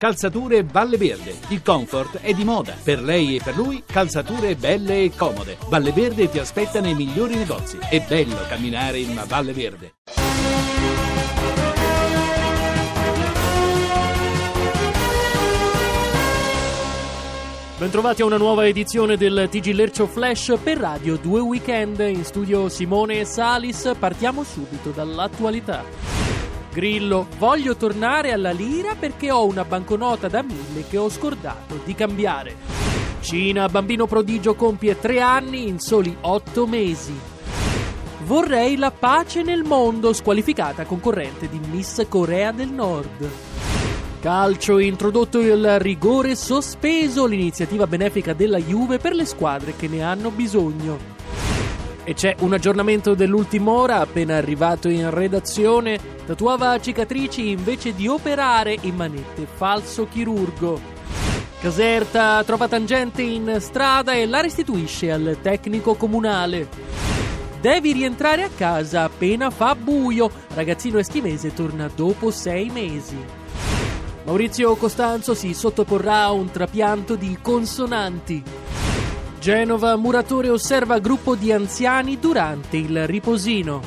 Calzature Valle Verde. Il comfort è di moda. Per lei e per lui, calzature belle e comode. Valle Verde ti aspetta nei migliori negozi. È bello camminare in una Valle Verde. Bentrovati a una nuova edizione del TG Lercio Flash per Radio 2 Weekend. In studio Simone e Salis. Partiamo subito dall'attualità. Grillo, voglio tornare alla lira perché ho una banconota da mille che ho scordato di cambiare. Cina, bambino prodigio, compie tre anni in soli otto mesi. Vorrei la pace nel mondo, squalificata concorrente di Miss Corea del Nord. Calcio, introdotto il rigore sospeso, l'iniziativa benefica della Juve per le squadre che ne hanno bisogno. E c'è un aggiornamento dell'ultima ora, appena arrivato in redazione, tatuava cicatrici invece di operare in manette falso chirurgo. Caserta trova tangente in strada e la restituisce al tecnico comunale. Devi rientrare a casa appena fa buio. Ragazzino eschimese torna dopo sei mesi. Maurizio Costanzo si sottoporrà a un trapianto di consonanti. Genova, muratore osserva gruppo di anziani durante il riposino.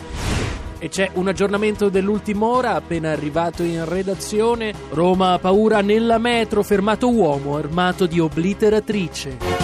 E c'è un aggiornamento dell'ultima ora appena arrivato in redazione. Roma ha paura nella metro, fermato uomo armato di obliteratrice.